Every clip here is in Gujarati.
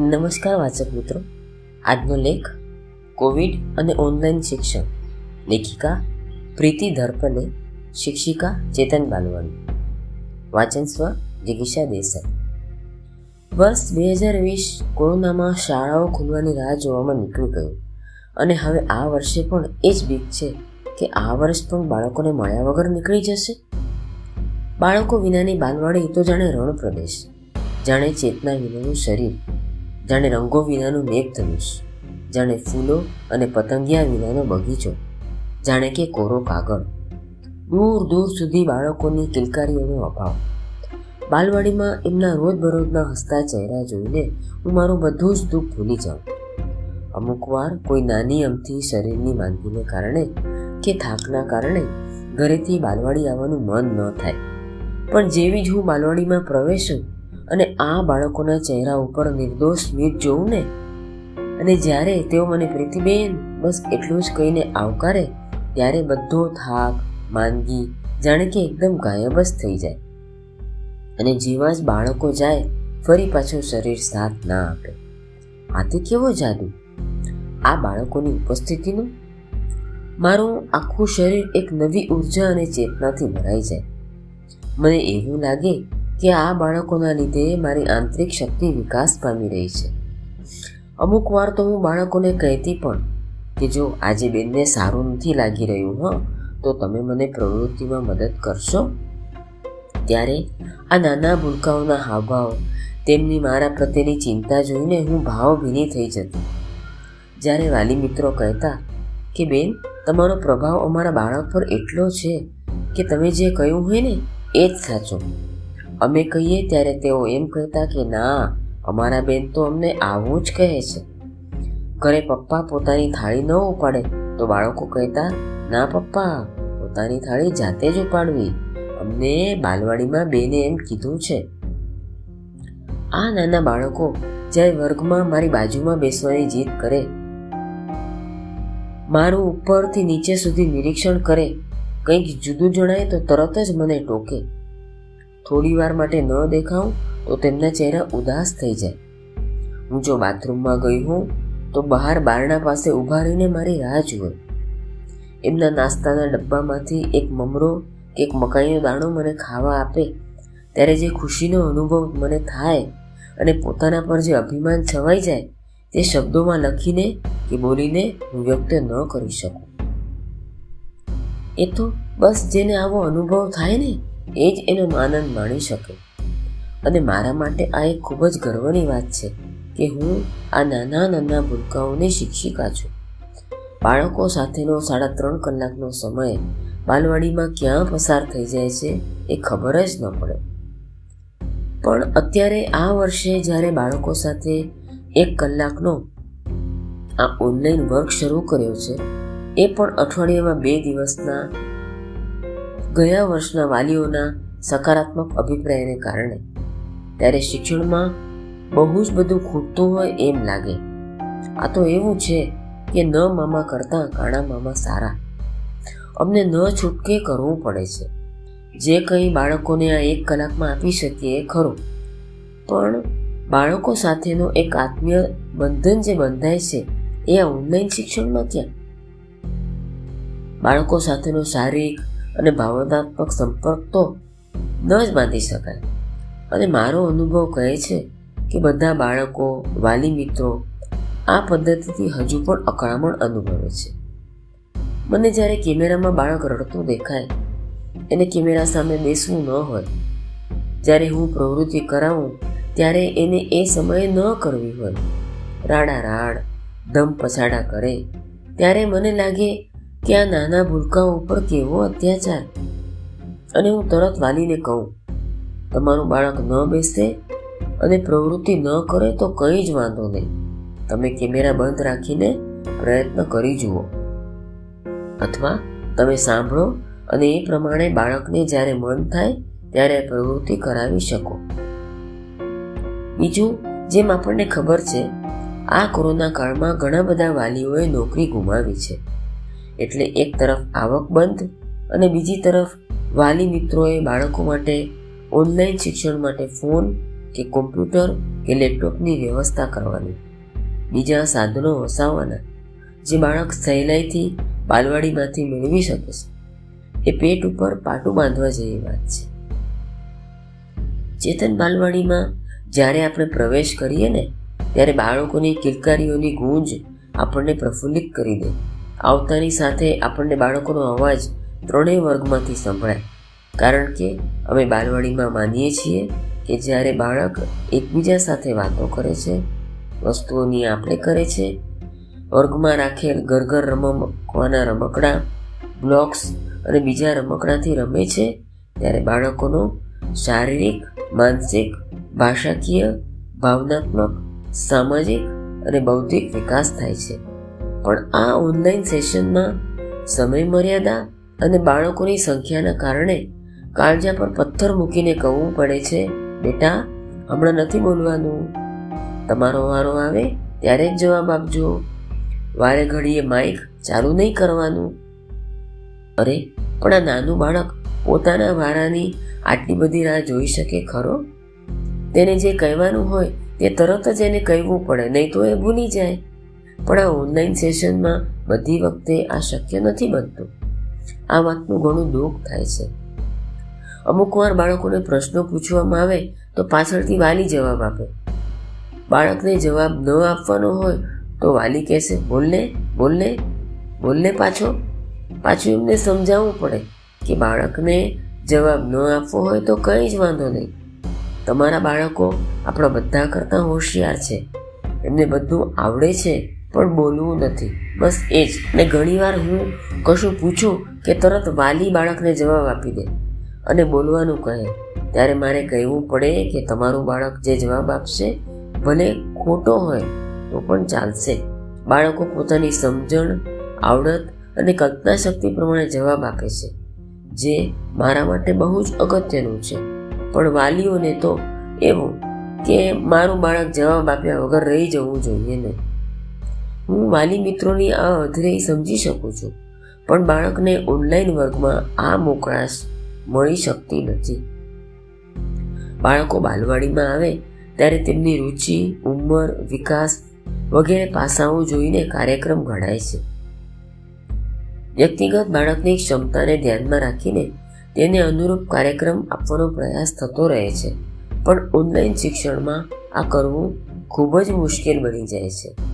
નમસ્કાર વાચક મિત્રો. આજનો લેખ કોવિડ અને ઓનલાઈન શિક્ષણ. લેખિકા પ્રીતિ ધર્પને શિક્ષિકા ચેતન બાલવાણી. વાચન સ્વ જિગીષા દેસાઈ. વર્ષ બે હજાર વીસ કોરોનામાં શાળાઓ ખુલવાની રાહ જોવામાં નીકળી ગયું. અને હવે આ વર્ષે પણ એ જ બીક છે કે આ વર્ષ પણ બાળકોને મળ્યા વગર નીકળી જશે? બાળકો વિનાની બાલવાડી તો જાણે રણ પ્રદેશ. જાણે ચેતના વિનાનું શરીર. જાણે રંગો વિનાનું મેઘધનુષ જાણે ફૂલો અને પતંગિયા વિનાનો બગીચો, જાણે કે કોરો કાગળ. દૂર દૂર સુધી બાળકોની કિલકારીઓનો અભાવ. બાલવાડીમાં એમના રોજબરોજના હસતા ચહેરા જોઈને હું મારું બધું જ દુઃખ ભૂલી જાઉં. અમુક વાર કોઈ નાની અમથી શરીરની માંદગીને કારણે કે થાકના કારણે ઘરેથી બાલવાડી આવવાનું મન ન થાય. પણ જેવી જ હું બાલવાડીમાં પ્રવેશું અને આ બાળકોના ચહેરા ઉપર નિર્દોષ સ્મિત જોઉં ને? અને જ્યારે તેઓ મને પ્રીતિબેન, બસ એટલું જ કહીને આવકારે, ત્યારે બધો થાક, માંદગી, જાણે કે એકદમ ગાયબ જ થઈ જાય. અને જેવા જ બાળકો જાય, ફરી પાછું શરીર સાથ ના આપે. આથી કેવો જાદુ? આ બાળકોની ઉપસ્થિતિનું? મારું આખું શરીર એક નવી ઊર્જા અને ચેતનાથી ભરાઈ જાય. મને એવું લાગે કે આ બાળકોના લીધે મારી આંતરિક શક્તિ વિકાસ પામી રહી છે. અમુક વાર તો હું બાળકોને કહેતી પણ કે જો આજે બેનને સારું નથી લાગી રહ્યું, હ, તો તમે મને પ્રવૃત્તિમાં મદદ કરશો? ત્યારે આ નાના ભૂલકાઓના હાવભાવ, તેમની મારા પ્રત્યેની ચિંતા જોઈને હું ભાવભીની થઈ જતી. જ્યારે વાલી મિત્રો કહેતા કે, બેન, તમારો પ્રભાવ અમારા બાળક પર એટલો છે કે તમે જે કહ્યું હોય ને, એ જ સાચું. અમે કહીએ ત્યારે તેઓ એમ કહેતા કે, ના, અમારા બેન તો અમને આવું જ કહે છે. ઘરે પપ્પા પોતાની થાળી ન ઉપાડે. તો બાળકો કહેતા, ના પપ્પા, પોતાની થાળી જાતે જ ઉપાડવી. અમને બાલવાડીમાં બેને એમ કીધું છે. આ નાના બાળકો જ્યારે વર્ગમાં મારી બાજુમાં બેસવાની જીદ કરે, મારું ઉપરથી નીચે સુધી નિરીક્ષણ કરે, કંઈક જુદું જણાય તો તરત જ મને ટોકે. થોડી વાર માટે ન દેખાઉં, તો તેમના ચહેરા ઉદાસ થઈ જાય. હું જો બાથરૂમમાં ગઈ હોઉં, તો બહાર બારણા પાસે ઊભા રહીને મારી રાહ જુએ એમના નાસ્તાના ડબ્બામાંથી એક મમરો કે એક મકાઈનો દાણો મને ખાવા આપે, ત્યારે જે ખુશીનો અનુભવ મને થાય અને પોતાના પર જે અભિમાન છવાઈ જાય, તે શબ્દોમાં લખીને કે બોલીને હું વ્યક્ત ન કરી શકું. એ તો બસ જેને આવો અનુભવ થાય ને એ જ એનો આનંદ માણી શકે. અને મારા માટે આ એક ખૂબ જ ગર્વની વાત છે કે હું આ નાના નાના ભૂલકાઓની શિક્ષિકા છું. બાળકો સાથેનો સાડા ત્રણ કલાકનો સમય બાલવાડીમાં ક્યાં પસાર થઈ જાય છે એ ખબર જ ન પડે. પણ અત્યારે આ વર્ષે જ્યારે બાળકો સાથે એક કલાકનો આ ઓનલાઈન વર્ક શરૂ કર્યો છે, એ પણ અઠવાડિયામાં બે દિવસના ગયા વર્ષના વાલીઓના સકારાત્મક અભિપ્રાયને કારણે. ત્યારે શિક્ષણમાં બહુ જ બધું ખૂટતું હોય એમ લાગે. આ તો એવું છે કે ન મામા કરતાં કાણા મામા સારા. અમને ન છૂટકે કરવું પડે છે. જે કંઈ બાળકોને આ એક કલાકમાં આપી શકીએ ખરું. પણ બાળકો સાથેનો એક આત્મીય બંધન જે બંધાય છે એ ઓનલાઈન શિક્ષણમાં ક્યાં? બાળકો સાથેનો શારીરિક અને ભાવનાત્મક સંપર્ક તો ન જ બાંધી શકાય. અને મારો અનુભવ કહે છે કે બધા બાળકો, વાલી મિત્રો આ પદ્ધતિથી હજુ પણ અકળામણ અનુભવે છે. મને જ્યારે કેમેરામાં બાળક રડતું દેખાય, એને કેમેરા સામે બેસવું ન હોય, જ્યારે હું પ્રવૃત્તિ કરાવું, ત્યારે એને એ સમયે ન કરવી હોય. રાડા રાડ ધમ પછાડા કરે, ત્યારે મને લાગે આ નાના ભૂલકાઓ ઉપર કેવો અત્યાચાર અને હું તરત વાલીને કહું, તમારું બાળક ન બેસે અને પ્રવૃત્તિ ન કરે તો કંઈ જ વાંધો નહીં. તમે કેમેરા બંધ રાખીને પ્રયત્ન કરી જુઓ. અથવા તમે સાંભળો અને એ પ્રમાણે બાળકને જ્યારે મન થાય ત્યારે પ્રવૃત્તિ કરાવી શકો. બીજું, જેમ આપણને ખબર છે, આ કોરોના કાળમાં ઘણા બધા વાલીઓએ નોકરી ગુમાવી છે. એટલે એક તરફ આવક બંધ અને બીજી તરફ વાલી મિત્રોએ બાળકો માટે ઓનલાઈન શિક્ષણ માટે ફોન કે કોમ્પ્યુટર કે લેપટોપની વ્યવસ્થા કરવાની. બીજા સાધનો વસાવવાના, જે બાળક સહેલાઈથી બાલવાડીમાંથી મેળવી શકે છે. એ પેટ ઉપર પાટું બાંધવા જેવી વાત છે. ચેતન બાલવાડીમાં જ્યારે આપણે પ્રવેશ કરીએ ને, ત્યારે બાળકોની કિલકારીઓની ગૂંજ આપણને પ્રફુલ્લિત કરી દે. આવતાની સાથે આપણને બાળકોનો અવાજ ત્રણેય વર્ગમાંથી સંભળાય. કારણ કે અમે બાલવાડીમાં માનીએ છીએ કે જ્યારે બાળક એકબીજા સાથે વાતો કરે છે, વસ્તુઓની આપણે કરે છે, વર્ગમાં રાખેલ ઘર ઘર રમકવાના રમકડા, બ્લોક્સ અને બીજા રમકડાથી રમે છે, ત્યારે બાળકોનો શારીરિક, માનસિક, ભાષાકીય, ભાવનાત્મક, સામાજિક અને બૌદ્ધિક વિકાસ થાય છે. પણ આ ઓનલાઈન સેશનમાં સમય મર્યાદા અને બાળકોની સંખ્યાના કારણે કાળજા પર પથ્થર મૂકીને કહેવું પડે છે, બેટા, હમણાં નથી બોલવાનું. તમારો વારો આવે ત્યારે જ જવાબ આપજો. વારે ઘડીએ માઇક ચાલુ નહીં કરવાનું. અરે, પણ આ નાનું બાળક પોતાના વારાની આટલી બધી રાહ જોઈ શકે ખરો? તેને જે કહેવાનું હોય તે તરત જ એને કહેવું પડે, નહીં તો એ ભૂલી જાય. પણ આ ઓનલાઈન સેશનમાં બધી વખતે આ શક્ય નથી બનતું. આ વાતનું ઘણું દુઃખ થાય છે. અમુક વાર બાળકોને પ્રશ્નો પૂછવામાં આવે તો પાછળથી વાલી જવાબ આપે. બાળકને જવાબ ન આપવાનો હોય તો વાલી કહેશે, બોલને બોલને બોલને પાછો. પાછું એમને સમજાવવું પડે કે બાળકને જવાબ ન આપવો હોય તો કંઈ જ વાંધો નહીં. તમારા બાળકો આપણા બધા કરતાં હોશિયાર છે. એમને બધું આવડે છે. પણ બોલવું નથી. બસ એ જ ને ઘણીવાર હું કશું પૂછું કે તરત વાલી બાળકને જવાબ આપી દે. અને બોલવાનું કહે. ત્યારે મારે કહેવું પડે કે તમારું બાળક જે જવાબ આપશે, ભલે ખોટો હોય, તો પણ ચાલશે. બાળકો પોતાની સમજણ, આવડત અને કલ્પના શક્તિ પ્રમાણે જવાબ આપે છે, જે મારા માટે બહુ જ અગત્યનું છે. પણ વાલીઓને તો એવું કે મારું બાળક જવાબ આપ્યા વગર રહી જવું જોઈએ નહીં. હું વાલી મિત્રોની આ અધરેય સમજી શકું છું. પણ બાળકને ઓનલાઈન વર્ગમાં આ મોકળાશ મળી શકતી નથી. બાળકો બાલવાડીમાં આવે ત્યારે તેમની રુચિ, ઉંમર, વિકાસ વગેરે પાસાઓ જોઈને કાર્યક્રમ ઘડાય છે. વ્યક્તિગત બાળકની ક્ષમતાને ધ્યાનમાં રાખીને તેને અનુરૂપ કાર્યક્રમ આપવાનો પ્રયાસ થતો રહે છે. પણ ઓનલાઈન શિક્ષણમાં આ કરવું ખૂબ જ મુશ્કેલ બની જાય છે.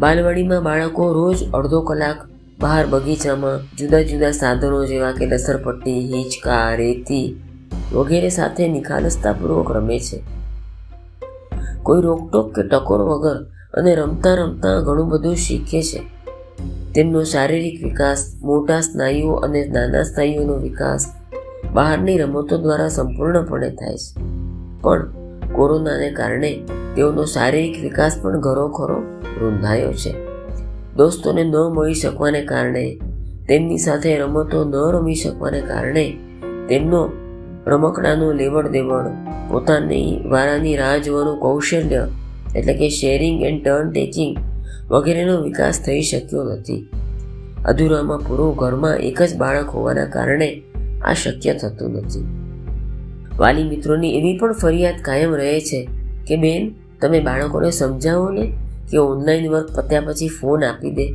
બાલવાડીમાં બાળકો રોજ અડધો કલાક બહાર બગીચામાં જુદા જુદા સાધનો જેવા કે લસરપટ્ટી હિંચકા, રેતી વગેરે સાથે નિખાલસતાપૂર્વક રમે છે. કોઈ રોકટોક કે ટકોર વગર અને રમતા રમતા ઘણું બધું શીખે છે. તેમનો શારીરિક વિકાસ, મોટા સ્નાયુઓ અને નાના સ્નાયુઓનો વિકાસ બહારની રમતો દ્વારા સંપૂર્ણપણે થાય છે. પણ કોરોનાને કારણે તેઓનો શારીરિક વિકાસ પણ ઘરો ખરો રૂંધાયો છે. દોસ્તોને ન મળી શકવાને કારણે, તેમની સાથે રમતો ન રમી શકવાને કારણે તેમનો રમકડાનું લેવડ દેવડ પોતાની વારાની રાહ જોવાનું કૌશલ્ય, એટલે કે શેરિંગ એન્ડ ટર્ન ટેકિંગ વગેરેનો વિકાસ થઈ શક્યો નથી. અધૂરામાં પૂરું ઘરમાં એક જ બાળક હોવાના કારણે આ શક્ય થતું નથી. વાલી મિત્રોની એવી પણ ફરિયાદ કાયમ રહે છે કે, બેન, તમે બાળકોને સમજાવો ને કે ઓનલાઈન વર્ક પત્યા પછી ફોન આપી દે.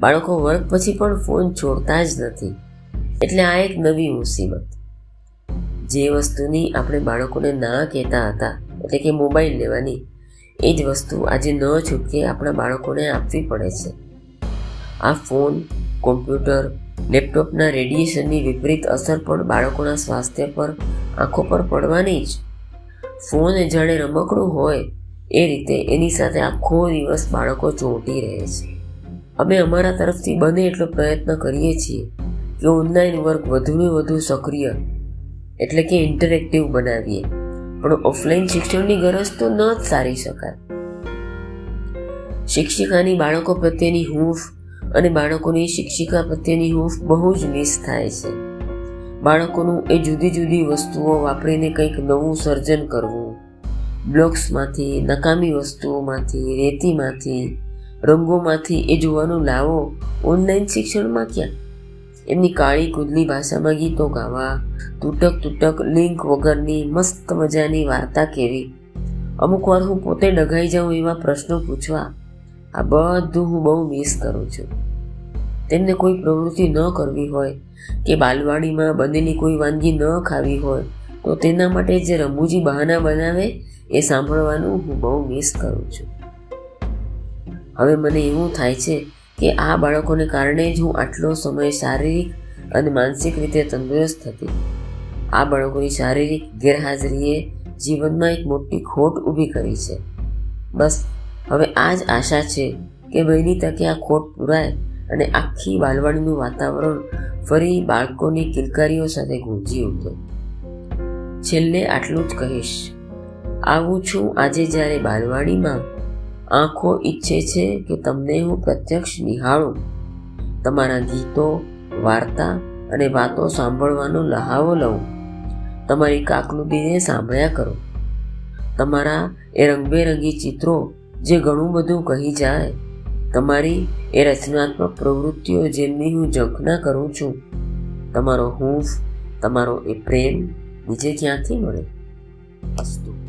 બાળકો વર્ક પછી પણ ફોન છોડતા જ નથી. એટલે આ એક નવી મુસીબત. જે વસ્તુની આપણે બાળકોને ના કહેતા હતા, એટલે કે મોબાઈલ લેવાની, એ જ વસ્તુ આજે ન છૂટકે આપણા બાળકોને આપવી પડે છે. આ ફોન કોમ્પ્યુટર લેપટોપના રેડિયેશનની વિપરીત અસર પણ બાળકોના સ્વાસ્થ્ય પર આંખો પર પડવાની જ. ફોન જાણે રમકડું હોય, એ રીતે એની સાથે આખો દિવસ બાળકો ચોંટી રહે છે. અમે અમારા તરફથી બને એટલો પ્રયત્ન કરીએ છીએ. કે ઓનલાઈન વર્ક વધુને વધુ સક્રિય, એટલે કે ઇન્ટરેક્ટિવ બનાવીએ. પણ ઓફલાઈન શિક્ષણની ગરજ તો ન જ સારી શકાય. શિક્ષિકાની બાળકો પ્રત્યેની હૂંફ અને બાળકોની શિક્ષિકા પ્રત્યેની હૂંફ બહુ જ મિસ થાય છે. બાળકોનું એ જુદી જુદી વસ્તુઓ વાપરીને કંઈક નવું સર્જન કરવું. બ્લોક્સમાંથી, નકામી વસ્તુઓમાંથી, રેતીમાંથી, રંગોમાંથી એ જોવાનું લાવો. ઓનલાઈન શિક્ષણમાં ક્યાં? એમની કાળી કુદલી ભાષામાં ગીતો ગાવા, તૂટક તૂટક લિંક વગરની મસ્ત મજાની વાર્તા કેવી? અમુક વાર હું પોતે ડઘાઈ જાઉં એવા પ્રશ્નો પૂછવા. આ બધું હું બહુ મિસ કરું છું. તેમને કોઈ પ્રવૃત્તિ ન કરવી હોય, કે બાલવાડીમાં બનેલી કોઈ વાનગી ન ખાવી હોય, તો તેના માટે જે રમૂજી બહાના બનાવે એ સાંભળવાનું હું બહુ મિસ કરું છું. હવે મને એવું થાય છે કે આ બાળકોને કારણે જ હું આટલો સમય શારીરિક અને માનસિક રીતે તંદુરસ્ત હતી. આ બાળકોની શારીરિક ગેરહાજરીએ જીવનમાં એક મોટી ખોટ ઊભી કરી છે. બસ, હવે આ જ આશા છે કે વહેલી તકે આ ખોટ પૂરાય અને આખી બાલવાડીનું વાતાવરણ ફરી બાળકોની કિલકારીઓ સાથે ગુંજી ઉઠ્યું. છેલ્લે આટલું જ કહીશ. આવું છું આજે જ્યારે બાલવાડીમાં આંખો ઈચ્છે છે કે તમને હું પ્રત્યક્ષ નિહાળું. તમારા ગીતો, વાર્તા અને વાતો સાંભળવાનો લહાવો લઉં. તમારી કાકલુબીને સાંભળ્યા કરો. તમારા એ રંગબેરંગી ચિત્રો જે ઘણું બધું કહી જાય તમારી એ રચનાત્મક પ્રવૃત્તિઓ જેમની હું ઝંખના કરું છું, તમારો હૂંફ, તમારો એ પ્રેમ, બીજે ક્યાંથી મળે? અસ્તુ